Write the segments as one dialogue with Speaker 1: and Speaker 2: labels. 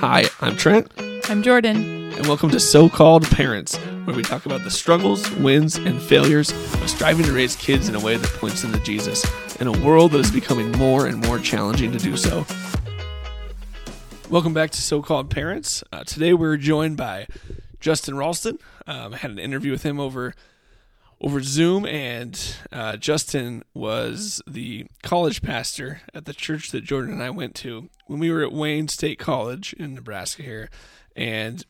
Speaker 1: Hi, I'm Trent,
Speaker 2: I'm Jordyn.
Speaker 1: and welcome to So Called Parents, where we talk about the struggles, wins, and failures of striving to raise kids in a way that points them to Jesus in a world that is becoming more and more challenging to do so. Welcome back to So Called Parents. Uh, today we're joined by Justin Ralston. Um, I had an interview with him over over Zoom, and uh, Justin was the college pastor at the church that Jordyn and I went to when we were at Wayne State College in Nebraska here, and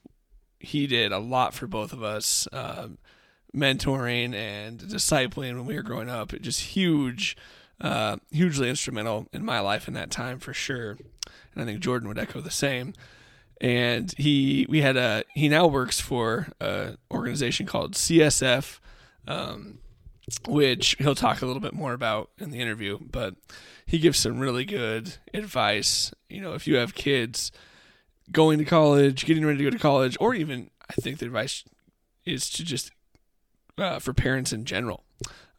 Speaker 1: he did a lot for both of us, um, mentoring and discipling when we were growing up. Just huge, uh, hugely instrumental in my life in that time for sure, and I think Jordyn would echo the same. And he, we had a, he now works for an organization called CSF um, which he'll talk a little bit more about in the interview. But he gives some really good advice. You know, if you have kids going to college, getting ready to go to college, or even I think the advice is to just uh, for parents in general.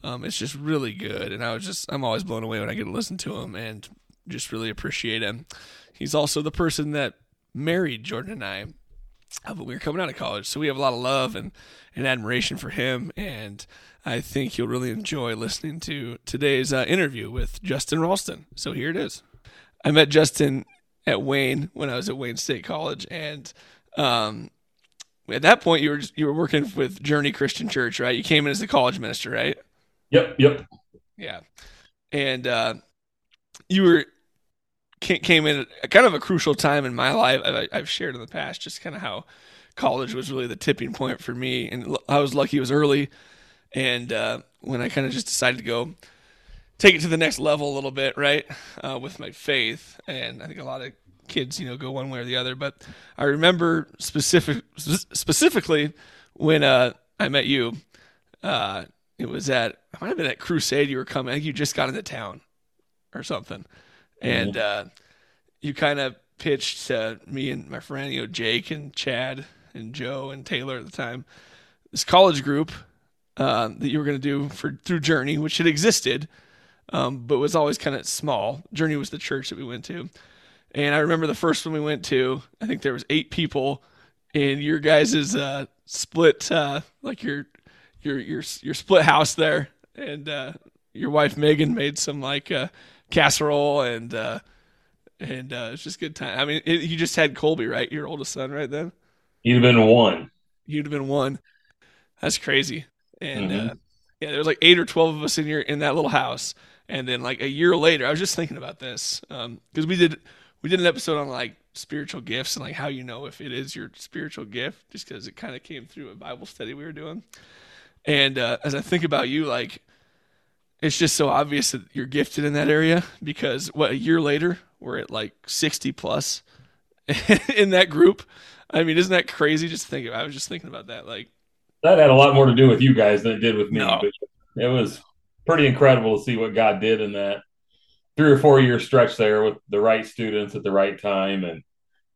Speaker 1: Um, it's just really good, and I was just I'm always blown away when I get to listen to him and just really appreciate him. He's also the person that married Jordyn and I uh, when we were coming out of college. So we have a lot of love and, and admiration for him. And I think you'll really enjoy listening to today's uh, interview with Justin Ralston. So here it is. I met Justin at Wayne when I was at Wayne State College. And um, at that point, you were, you were working with Journey Christian Church, right? You came in as the college minister, right?
Speaker 3: Yep, yep.
Speaker 1: Yeah. And uh, you were came in at kind of a crucial time in my life. I've shared in the past just kind of how college was really the tipping point for me, and I was lucky it was early. And uh, when I kind of just decided to go take it to the next level a little bit, right, uh, with my faith, and I think a lot of kids, you know, go one way or the other. But I remember specific specifically when uh, I met you. Uh, it was at I might have been at Crusade. You were coming. I think you just got into town or something and uh, you kind of pitched to me and my friend, you know, Jake and Chad and Joe and Taylor at the time, this college group uh, that you were going to do for through Journey, which had existed, um, but was always kind of small. Journey was the church that we went to, and I remember the first one we went to. I think there was eight people, and your guys' uh, split, uh, like your your your your split house there, and uh, your wife Megan made some like uh, casserole and uh, and uh, it's just good time. I mean, it, you just had Colby, right? Your oldest son, right then.
Speaker 3: You'd have been one.
Speaker 1: You'd have been one. That's crazy. And mm-hmm. uh, yeah, there was like eight or twelve of us in your in that little house. And then like a year later, I was just thinking about this because um, we did we did an episode on like spiritual gifts and like how you know if it is your spiritual gift, just because it kind of came through a Bible study we were doing. And uh, as I think about you, like it's just so obvious that you're gifted in that area because what a year later we're at like 60 plus in that group. I mean, isn't that crazy? Just think. I was just thinking about that. Like
Speaker 3: that had a lot more to do with you guys than it did with me. No. It was pretty incredible to see what God did in that three or four year stretch there with the right students at the right time. And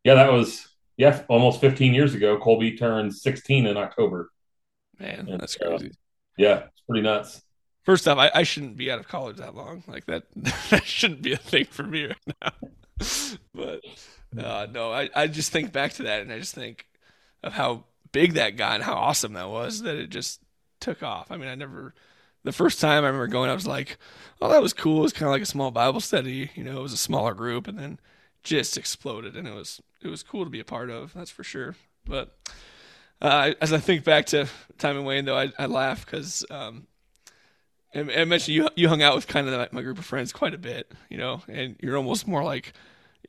Speaker 3: yeah, that was yeah almost 15 years ago. Colby turned 16 in October.
Speaker 1: Man, and, that's crazy. Uh,
Speaker 3: yeah, it's pretty nuts.
Speaker 1: First off, I, I, shouldn't be out of college that long. Like that, that shouldn't be a thing for me right now. but uh, no, I, I just think back to that and I just think of how big that got and how awesome that was that it just took off. I mean, I never, the first time I remember going, I was like, oh, that was cool. It was kind of like a small Bible study. You know, it was a smaller group and then just exploded and it was, it was cool to be a part of. That's for sure. But uh, as I think back to time and Wayne, though, I, I laugh because um, and I mentioned you you hung out with kind of my group of friends quite a bit, you know, and you're almost more like,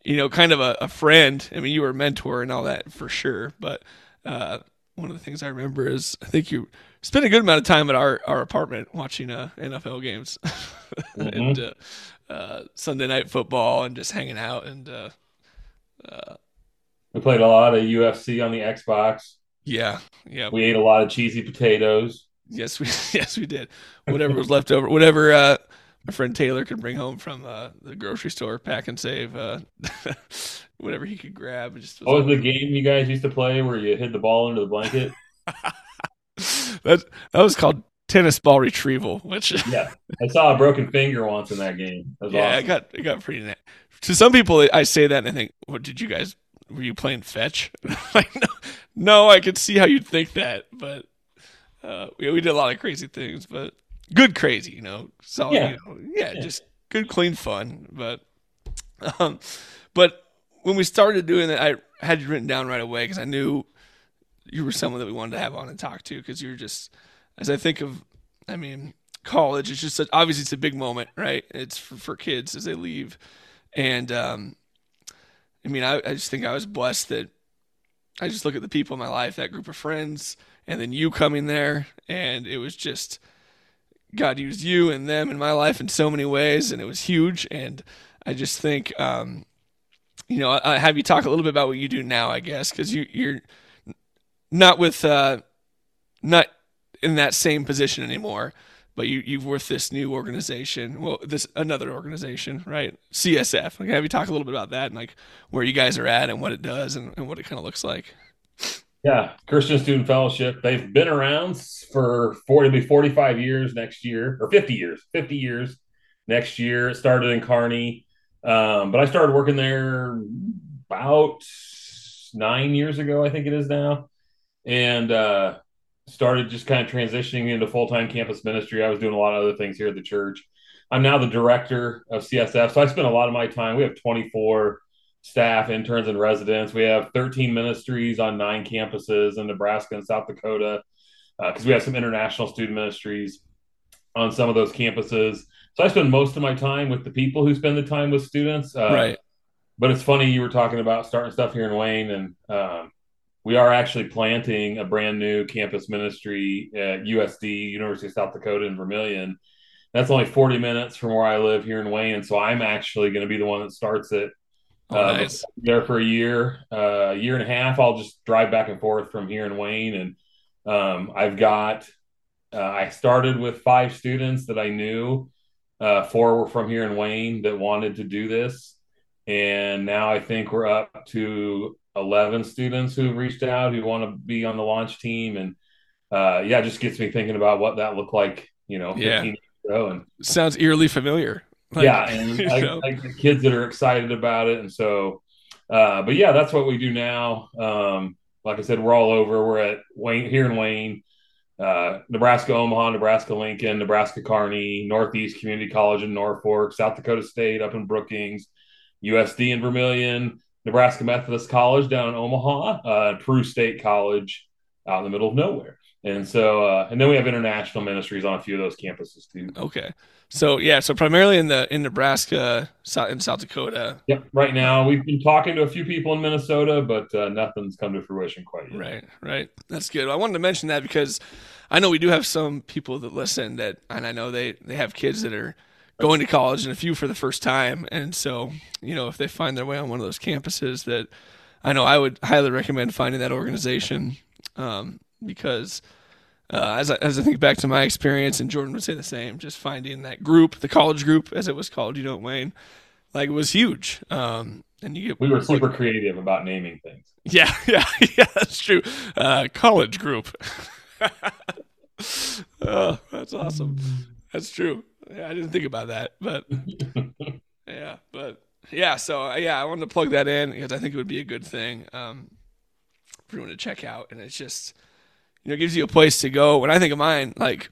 Speaker 1: you know, kind of a, a friend. I mean, you were a mentor and all that for sure. But uh, one of the things I remember is I think you spent a good amount of time at our, our apartment watching uh, NFL games mm-hmm. and uh, uh, Sunday night football and just hanging out. And uh,
Speaker 3: uh, we played a lot of UFC on the Xbox.
Speaker 1: Yeah, yeah.
Speaker 3: We ate a lot of cheesy potatoes.
Speaker 1: Yes, we yes we did. Whatever was left over, whatever uh, my friend Taylor could bring home from uh, the grocery store, pack and save, uh, whatever he could grab. Just
Speaker 3: what was the game you guys used to play where you hid the ball under the blanket?
Speaker 1: that that was called tennis ball retrieval. Which
Speaker 3: yeah, I saw a broken finger once in that game.
Speaker 1: That yeah, awesome. I got it got pretty. To some people, I say that and I think, "What did you guys were you playing fetch? like, no, no, I could see how you'd think that, but uh, we, we did a lot of crazy things, but good crazy, you know. So yeah, you know, yeah, yeah, just good, clean fun. But, um, but when we started doing that, I had you written down right away because I knew you were someone that we wanted to have on and talk to because you're just, as I think of, I mean, college. It's just obviously it's a big moment, right? It's for, for kids as they leave, and um, I mean, I, I just think I was blessed that I just look at the people in my life, that group of friends, and then you coming there, and it was just God used you and them in my life in so many ways, and it was huge. And I just think, um, you know, I, I have you talk a little bit about what you do now, I guess, because you, you're not with, uh, not in that same position anymore but you you've with this new organization, well, this another organization, right? CSF. Like, have you talk a little bit about that and like where you guys are at and what it does and, and what it kind of looks like?
Speaker 3: Yeah, Christian Student Fellowship. They've been around for 40 be 45 years next year, or 50 years, 50 years next year. It started in Kearney, um, but I started working there about nine years ago, I think it is now, and uh, started just kind of transitioning into full time campus ministry. I was doing a lot of other things here at the church. I'm now the director of CSF. So I spend a lot of my time. We have 24 staff, interns, and residents. We have 13 ministries on nine campuses in Nebraska and South Dakota because uh, we have some international student ministries on some of those campuses. So I spend most of my time with the people who spend the time with students.
Speaker 1: Uh, right.
Speaker 3: But it's funny you were talking about starting stuff here in Wayne, and um, we are actually planting a brand new campus ministry at USD, University of South Dakota in Vermillion. That's only 40 minutes from where I live here in Wayne. So I'm actually going to be the one that starts it.
Speaker 1: Oh, uh, nice.
Speaker 3: There for a year, uh, a year and a half. I'll just drive back and forth from here in Wayne. And um, I've got, uh, I started with five students that I knew. Uh, four were from here in Wayne that wanted to do this. And now I think we're up to 11 students who've reached out who want to be on the launch team. And uh, yeah, just gets me thinking about what that looked like, you know, 15
Speaker 1: yeah.
Speaker 3: years ago. And
Speaker 1: sounds eerily familiar.
Speaker 3: Like, yeah. And like the kids that are excited about it. And so, uh, but yeah, that's what we do now. Um, like I said, we're all over. We're at Wayne here in Wayne, uh, Nebraska Omaha, Nebraska Lincoln, Nebraska Kearney, Northeast Community College in Norfolk, South Dakota State up in Brookings, USD in Vermillion, Nebraska Methodist College down in Omaha, uh, Peru State College out in the middle of nowhere. And so, uh, and then we have international ministries on a few of those campuses too.
Speaker 1: Okay. So yeah, so primarily in the in Nebraska, in South Dakota.
Speaker 3: Yep. Right now, we've been talking to a few people in Minnesota, but uh, nothing's come to fruition quite yet.
Speaker 1: Right. Right. That's good. I wanted to mention that because I know we do have some people that listen that, and I know they they have kids that are going to college and a few for the first time. And so, you know, if they find their way on one of those campuses, that I know I would highly recommend finding that organization um, because uh, as I, as I think back to my experience, and Jordyn would say the same, just finding that group, the college group as it was called, you know, Wayne, like it was huge. Um, and you get
Speaker 3: we were super like, creative about naming things.
Speaker 1: Yeah, yeah, yeah, that's true. Uh, college group. oh, that's awesome. That's true. Yeah, I didn't think about that, but yeah, but yeah. So uh, yeah, I wanted to plug that in because I think it would be a good thing um, for everyone to check out, and it's just you know gives you a place to go. When I think of mine, like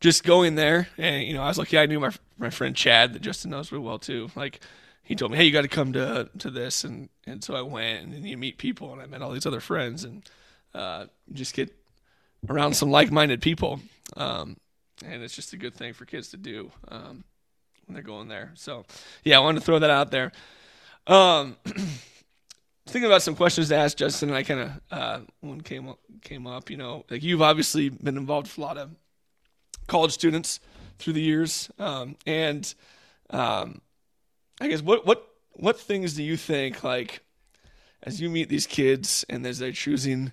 Speaker 1: just going there, and you know, I was lucky. I knew my my friend Chad that Justin knows real well too. Like he told me, hey, you got to come to to this, and and so I went, and then you meet people, and I met all these other friends, and uh, just get around some like minded people. Um, and it's just a good thing for kids to do um, when they're going there. So, yeah, I wanted to throw that out there. Um, thinking about some questions to ask Justin, and I kind of uh, one came up, came up. You know, like you've obviously been involved with a lot of college students through the years, um, and um, I guess what what what things do you think like as you meet these kids and as they're choosing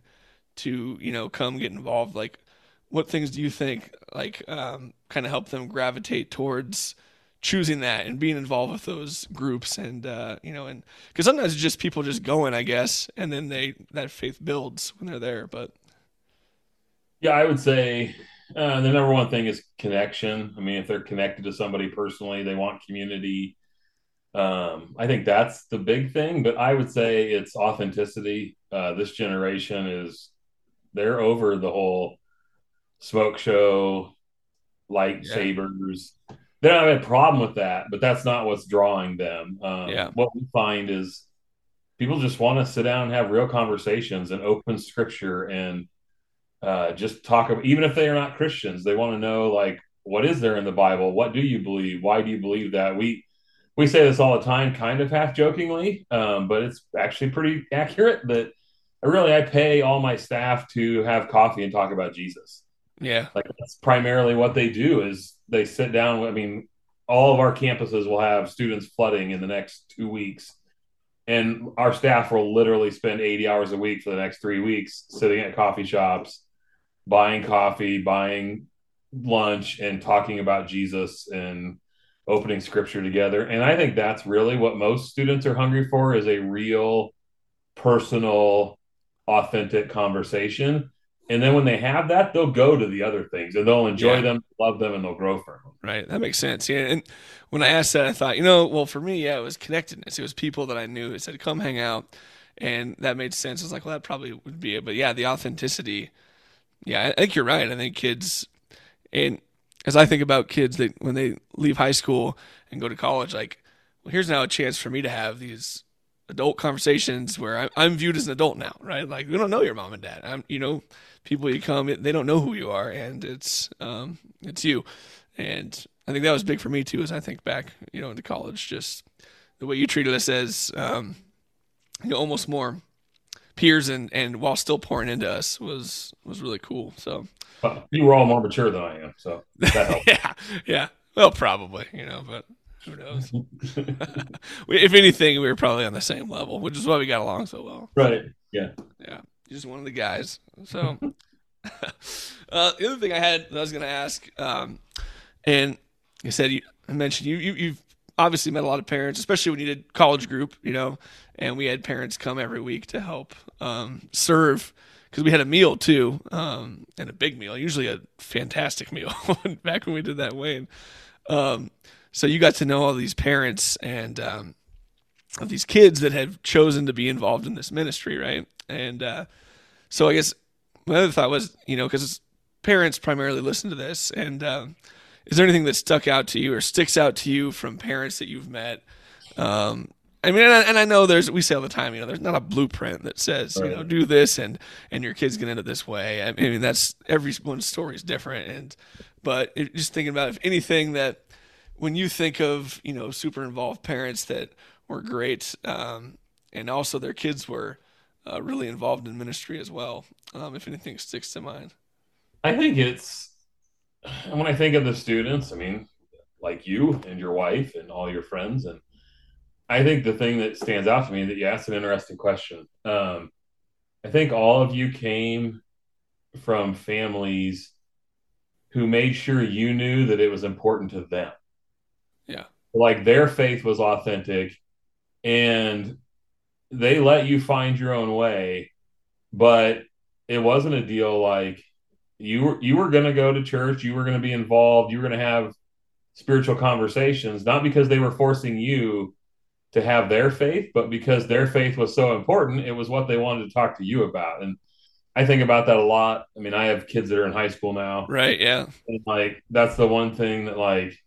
Speaker 1: to you know come get involved like what things do you think like um, kind of help them gravitate towards choosing that and being involved with those groups and uh, you know and because sometimes it's just people just going i guess and then they that faith builds when they're there but
Speaker 3: yeah i would say uh, the number one thing is connection i mean if they're connected to somebody personally they want community Um, I think that's the big thing, but I would say it's authenticity. Uh, this generation is they're over the whole smoke show, lightsabers. Yeah. They don't have a problem with that, but that's not what's drawing them. Um, yeah. What we find is people just want to sit down and have real conversations and open scripture and uh, just talk about, even if they are not Christians, they want to know like what is there in the Bible? What do you believe? Why do you believe that? We we say this all the time, kind of half jokingly, um, but it's actually pretty accurate that I really I pay all my staff to have coffee and talk about Jesus.
Speaker 1: Yeah,
Speaker 3: like that's primarily what they do is they sit down. I mean, all of our campuses will have students flooding in the next two weeks, and our staff will literally spend eighty hours a week for the next three weeks sitting at coffee shops, buying coffee, buying lunch, and talking about Jesus and opening scripture together. And I think that's really what most students are hungry for is a real, personal, authentic conversation. And then when they have that, they'll go to the other things and they'll enjoy yeah. them, love them, and they'll grow from them.
Speaker 1: Right. That makes sense. Yeah. And when I asked that, I thought, you know, well, for me, yeah, it was connectedness. It was people that I knew. It said, come hang out. And that made sense. I was like, well, that probably would be it. But yeah, the authenticity. Yeah, I think you're right. I think kids, and as I think about kids that when they leave high school and go to college, like, well, here's now a chance for me to have these adult conversations where I, am viewed as an adult now, right? Like we don't know your mom and dad. I'm, you know, people you come, they don't know who you are, and it's, um, it's you. And I think that was big for me too, as I think back, you know, into college, just the way you treated us as, um, you know, almost more peers and and while still pouring into us was was really cool. So
Speaker 3: you were all more mature than I am, so that
Speaker 1: helped. yeah, yeah. Well, probably, you know, but who knows? if anything, we were probably on the same level, which is why we got along so well.
Speaker 3: Right. Yeah.
Speaker 1: Yeah. Just one of the guys. So, uh, the other thing I had, I was going to ask, um, and you said, you I mentioned you, you, you've obviously met a lot of parents, especially when you did college group, you know, and we had parents come every week to help um, serve because we had a meal too, um, and a big meal, usually a fantastic meal back when we did that Wayne. Um, so you got to know all these parents and um, of these kids that have chosen to be involved in this ministry, right? And uh, so I guess my other thought was, you know, because parents primarily listen to this, and um, is there anything that stuck out to you or sticks out to you from parents that you've met um, I mean, and I, and I, know there's we say all the time, you know, there's not a blueprint that says right. you know do this and and your kid's gonna end up this way. I mean, that's everyone's story is different, and but it, just thinking about if anything that when you think of you know super involved parents that were great, um, and also their kids were uh, really involved in ministry as well. Um, if anything sticks to mind,
Speaker 3: I think it's when I think of the students. I mean, like you and your wife and all your friends and I think the thing that stands out to me that you asked an interesting question. Um, I think all of you came from families who made sure you knew that it was important to them.
Speaker 1: Yeah.
Speaker 3: Like their faith was authentic and they let you find your own way, but it wasn't a deal like you were you were going to go to church, you were going to be involved, you were going to have spiritual conversations, not because they were forcing you to have their faith, but because their faith was so important, it was what they wanted to talk to you about. And I think about that a lot. I mean, I have kids that are in high school now.
Speaker 1: Right. Yeah.
Speaker 3: And like, that's the one thing that, like,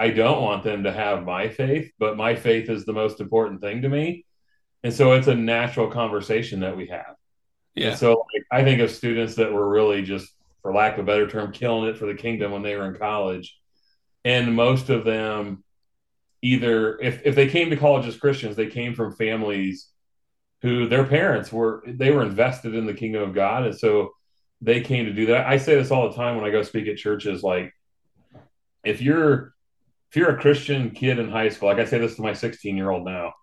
Speaker 3: I don't want them to have my faith, but my faith is the most important thing to me. And so it's a natural conversation that we have.
Speaker 1: Yeah.
Speaker 3: And so like, I think of students that were really just, for lack of a better term, killing it for the kingdom when they were in college. And most of them either if, if they came to college as Christians, they came from families who their parents were they were invested in the kingdom of God. And so they came to do that. I say this all the time when I go speak at churches, like if you're if you're a Christian kid in high school, like I say this to my 16 year old now,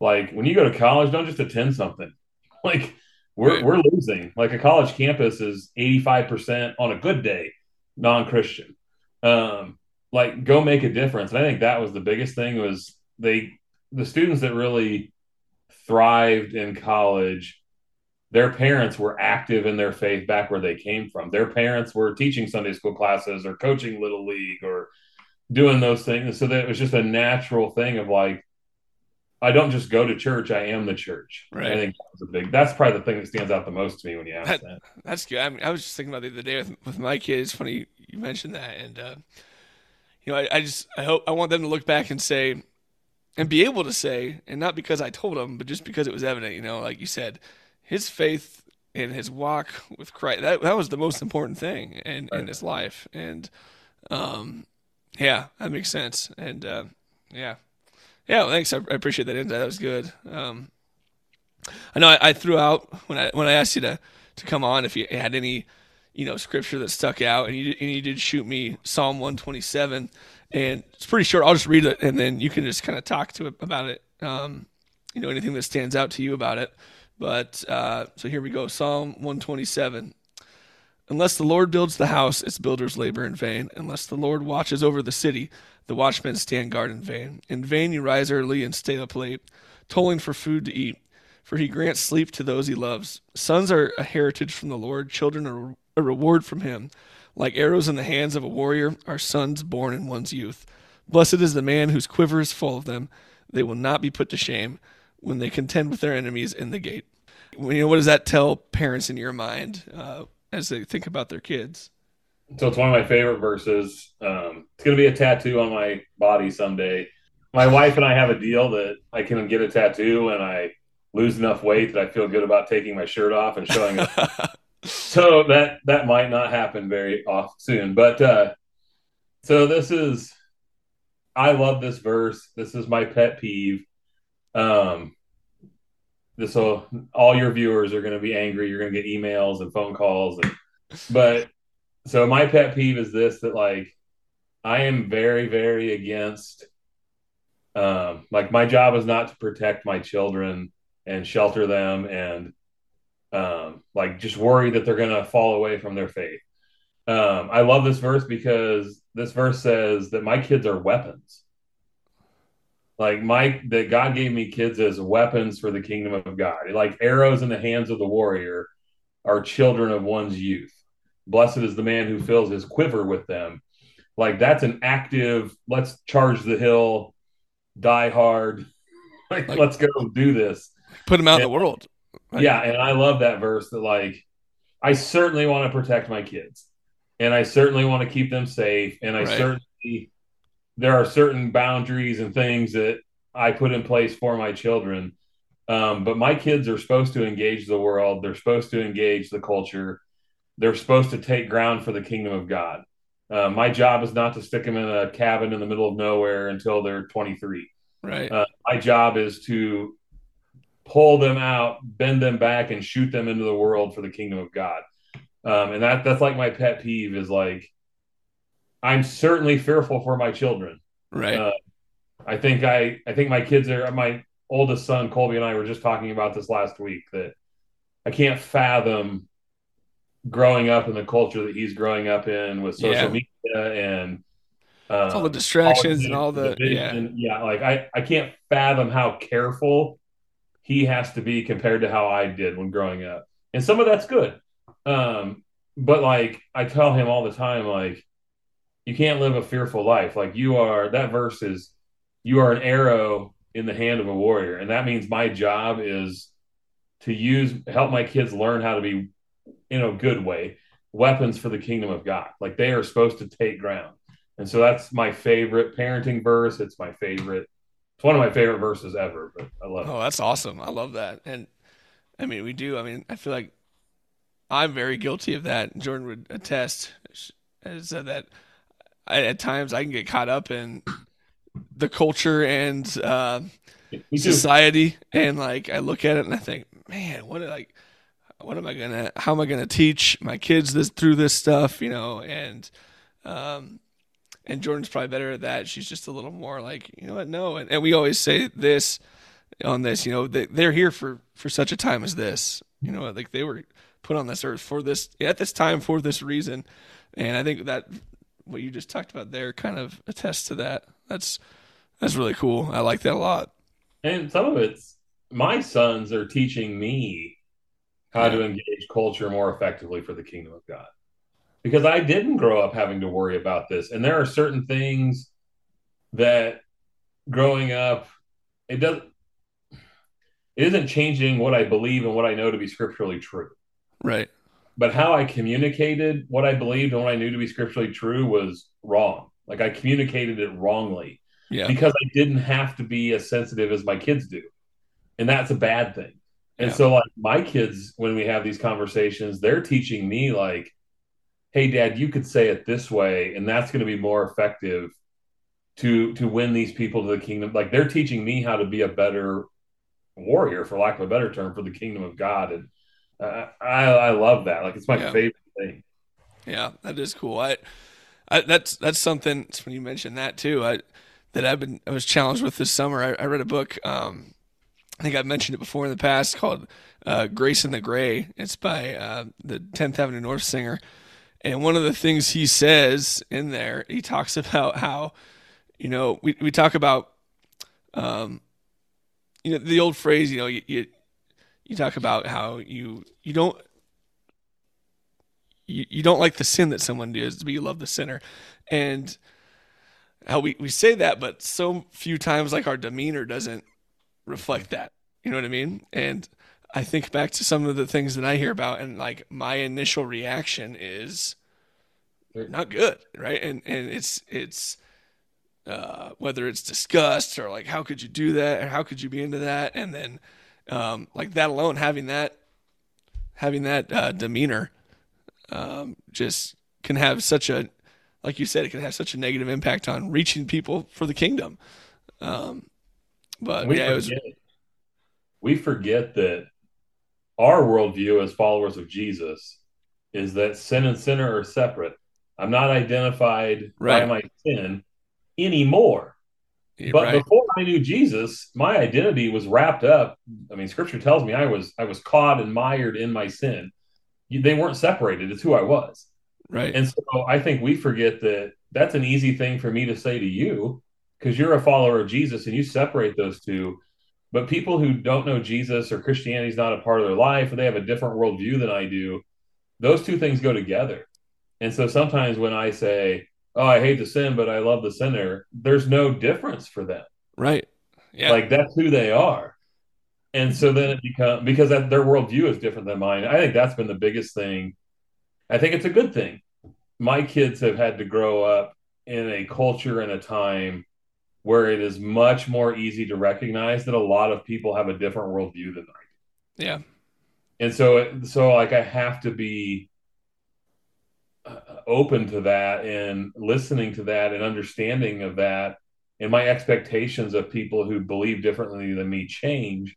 Speaker 3: like when you go to college, don't just attend something. Like we're right. we're losing. Like a college campus is 85% on a good day, non-Christian. Um, like go make a difference. And I think that was the biggest thing was they the students that really thrived in college their parents were active in their faith back where they came from. Their parents were teaching Sunday school classes or coaching little league or doing those things. So that it was just a natural thing of like, I don't just go to church; I am the church.
Speaker 1: Right.
Speaker 3: I think that big. That's probably the thing that stands out the most to me when you ask that. that.
Speaker 1: That's good. I mean, I was just thinking about the other day with, with my kids. It's funny you mentioned that, and uh, you know, I, I just I hope I want them to look back and say, and be able to say, and not because I told them, but just because it was evident. You know, like you said, his faith and his walk with Christ that that was the most important thing in right. in his life, and um, yeah, that makes sense, and uh, yeah. Yeah, well, thanks. I, I, appreciate that insight. That was good. Um, I know I, I, threw out when I when I asked you to to come on if you had any you know scripture that stuck out, and you and you did shoot me Psalm one twenty seven, and it's pretty short. I'll just read it, and then you can just kind of talk to it about it. Um, you know anything that stands out to you about it. But uh, so here we go. Psalm one twenty seven. Unless the Lord builds the house, its builders labor in vain. Unless the Lord watches over the city, the watchmen stand guard in vain. In vain you rise early and stay up late, tolling for food to eat, for he grants sleep to those he loves. Sons are a heritage from the Lord, children are a reward from him. Like arrows in the hands of a warrior are sons born in one's youth. Blessed is the man whose quiver is full of them. They will not be put to shame when they contend with their enemies in the gate. You know, what does that tell parents in your mind? Uh, as they think about their kids.
Speaker 3: So it's one of my favorite verses. Um, it's going to be a tattoo on my body someday. My wife and I have a deal that I can get a tattoo and I lose enough weight that I feel good about taking my shirt off and showing it. so that that might not happen very off soon. But uh, so this is I love this verse. This is my pet peeve. Um, this will all your viewers are going to be angry. You're going to get emails and phone calls, and, but so my pet peeve is this: that like I am very, very against. Um, like my job is not to protect my children and shelter them, and um, like just worry that they're going to fall away from their faith. Um, I love this verse because this verse says that my kids are weapons like my that God gave me kids as weapons for the kingdom of God. Like arrows in the hands of the warrior are children of one's youth. Blessed is the man who fills his quiver with them. Like that's an active, let's charge the hill, die hard. Like, like let's go do this.
Speaker 1: Put them out and, in the world.
Speaker 3: Right? Yeah, and I love that verse that like I certainly want to protect my kids. And I certainly want to keep them safe. And I right. certainly there are certain boundaries and things that I put in place for my children. Um, but my kids are supposed to engage the world. They're supposed to engage the culture. They're supposed to take ground for the kingdom of God. Uh, my job is not to stick them in a cabin in the middle of nowhere until they're 23.
Speaker 1: Right. Uh,
Speaker 3: my job is to pull them out, bend them back, and shoot them into the world for the kingdom of God. Um, and that that's like my pet peeve is like I'm certainly fearful for my children.
Speaker 1: Right. Uh,
Speaker 3: I think I I think my kids are my oldest son Colby and I were just talking about this last week that I can't fathom growing up in the culture that he's growing up in with social yeah. media and
Speaker 1: um, all the distractions and all the, the yeah
Speaker 3: yeah like I I can't fathom how careful he has to be compared to how I did when growing up and some of that's good um but like I tell him all the time like you can't live a fearful life. Like you are that verse is you are an arrow in the hand of a warrior. And that means my job is to use help my kids learn how to be in a good way, weapons for the kingdom of God. Like they are supposed to take ground. And so that's my favorite parenting verse. It's my favorite. It's one of my favorite verses ever, but I love
Speaker 1: oh,
Speaker 3: it.
Speaker 1: Oh, that's awesome. I love that. And I mean, we do. I mean, I feel like I'm very guilty of that. Jordyn would attest. Said uh, that I, at times I can get caught up in the culture and uh, society, and like I look at it and I think, man, what like, what am I gonna? How am I gonna teach my kids this through this stuff? You know, and um, and Jordyn's probably better at that. She's just a little more like, you know what? No, and, and we always say this on this. You know, they, they're here for for such a time as this. You know, like they were put on this earth for this at this time for this reason. And I think that what you just talked about there kind of attests to that. That's that's really cool. I like that a lot.
Speaker 3: And some of it's my sons are teaching me how yeah. to engage culture more effectively for the kingdom of God. Because I didn't grow up having to worry about this. And there are certain things that growing up, it doesn't it isn't changing what I believe and what I know to be scripturally true.
Speaker 1: Right.
Speaker 3: But how I communicated what I believed and what I knew to be scripturally true was wrong. Like I communicated it wrongly.
Speaker 1: Yeah.
Speaker 3: Because I didn't have to be as sensitive as my kids do. And that's a bad thing. And
Speaker 1: Yeah.
Speaker 3: so like my kids when we have these conversations, they're teaching me like hey dad, you could say it this way and that's going to be more effective to to win these people to the kingdom. Like they're teaching me how to be a better warrior for lack of a better term for the kingdom of God and I I love that. Like it's my
Speaker 1: Yeah.
Speaker 3: favorite thing.
Speaker 1: Yeah, that is cool. I, I that's that's something it's when you mentioned that too. I that I've been I was challenged with this summer. I, I read a book. Um, I think I've mentioned it before in the past called uh, Grace in the Gray. It's by uh, the 10th Avenue North singer, and one of the things he says in there, he talks about how, you know, we we talk about, um, you know, the old phrase, you know, you you, you talk about how you you don't you, you don't like the sin that someone does, but you love the sinner. And how we, we say that, but so few times like our demeanor doesn't reflect that. You know what I mean? And I think back to some of the things that I hear about and like my initial reaction is not good, right? And and it's it's uh, whether it's disgust or like how could you do that or how could you be into that and then um, like that alone having that having that uh, demeanor um, just can have such a like you said it can have such a negative impact on reaching people for the kingdom um, but
Speaker 3: we
Speaker 1: yeah it was
Speaker 3: forget, we forget that our worldview as followers of Jesus is that sin and sinner are separate. I'm not identified
Speaker 1: Right.
Speaker 3: by my sin anymore. But
Speaker 1: right
Speaker 3: before I knew Jesus, my identity was wrapped up. I mean, Scripture tells me I was I was caught and mired in my sin. They weren't separated. It's who I was.
Speaker 1: right
Speaker 3: And so I think we forget that that's an easy thing for me to say to you because you're a follower of Jesus and you separate those two. But people who don't know Jesus or Christianity is not a part of their life or they have a different worldview than I do, those two things go together. And so sometimes when I say, Oh, I hate the sin, but I love the sinner, there's no difference for them.
Speaker 1: Right yeah
Speaker 3: Like that's who they are. And so then it becomes because that, their worldview is different than mine. I think that's been the biggest thing. I think it's a good thing. My kids have had to grow up in a culture and a time where it is much more easy to recognize that a lot of people have a different worldview than I
Speaker 1: yeah.
Speaker 3: And so, it, so like I have to be uh, open to that and listening to that and understanding of that and my expectations of people who believe differently than me change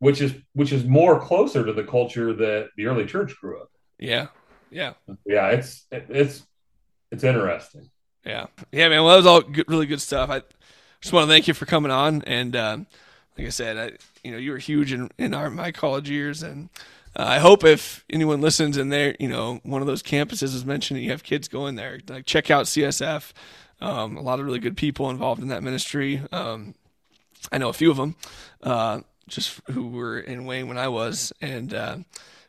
Speaker 3: which is which is more closer to the culture that the early church grew up
Speaker 1: yeah yeah
Speaker 3: yeah it's it's it's interesting
Speaker 1: Yeah, yeah, man. Well, that was all good, really good stuff. I just want to thank you for coming on, and um, like I said, I, you know, you were huge in in our my college years, and uh, I hope if anyone listens and they're, you know, one of those campuses is mentioned that you have kids going there, like check out CSF. Um, a lot of really good people involved in that ministry. Um, I know a few of them, uh, just who were in Wayne when I was, and uh,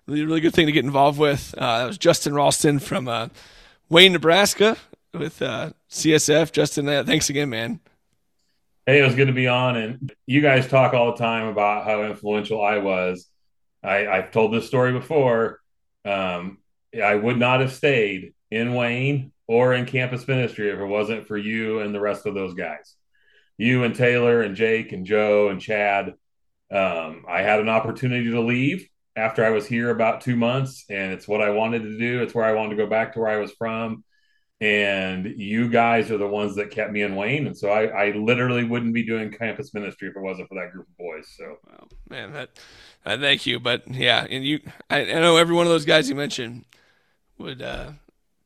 Speaker 1: really, really good thing to get involved with. Uh, that was Justin Ralston from uh, Wayne, Nebraska, with uh, CSF. Justin, uh, thanks again, man.
Speaker 3: hey it was good to be on and you guys talk all the time about how influential i was I, i've told this story before um, i would not have stayed in wayne or in campus ministry if it wasn't for you and the rest of those guys you and taylor and jake and joe and chad um, i had an opportunity to leave after i was here about two months and it's what i wanted to do it's where i wanted to go back to where i was from and you guys are the ones that kept me in Wayne. And so I, I literally wouldn't be doing campus ministry if it wasn't for that group of boys. So
Speaker 1: man, that uh, thank you. But yeah, and you, I, I know every one of those guys you mentioned would uh,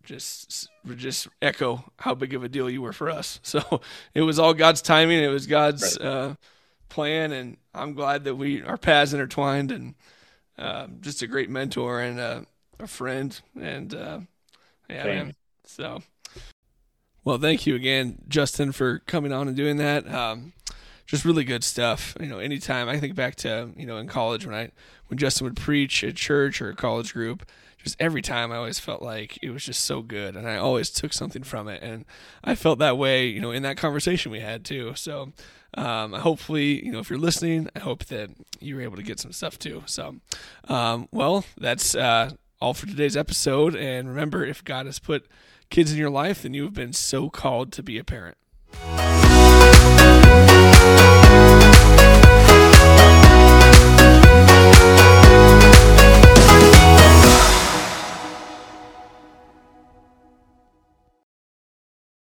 Speaker 1: just just echo how big of a deal you were for us. So it was all God's timing. It was God's
Speaker 3: Right.
Speaker 1: uh, plan, and I'm glad that we our paths intertwined, and uh, just a great mentor and uh, a friend, and uh, yeah, man. So. Well, thank you again, Justin, for coming on and doing that. Um, just really good stuff. You know, anytime I think back to you know in college when I when Justin would preach at church or a college group, just every time I always felt like it was just so good, and I always took something from it, and I felt that way, you know, in that conversation we had too. So um, hopefully, you know, if you're listening, I hope that you were able to get some stuff too. So, um, well, that's uh, all for today's episode. And remember, if God has put kids in your life, then you have been so called to be a parent.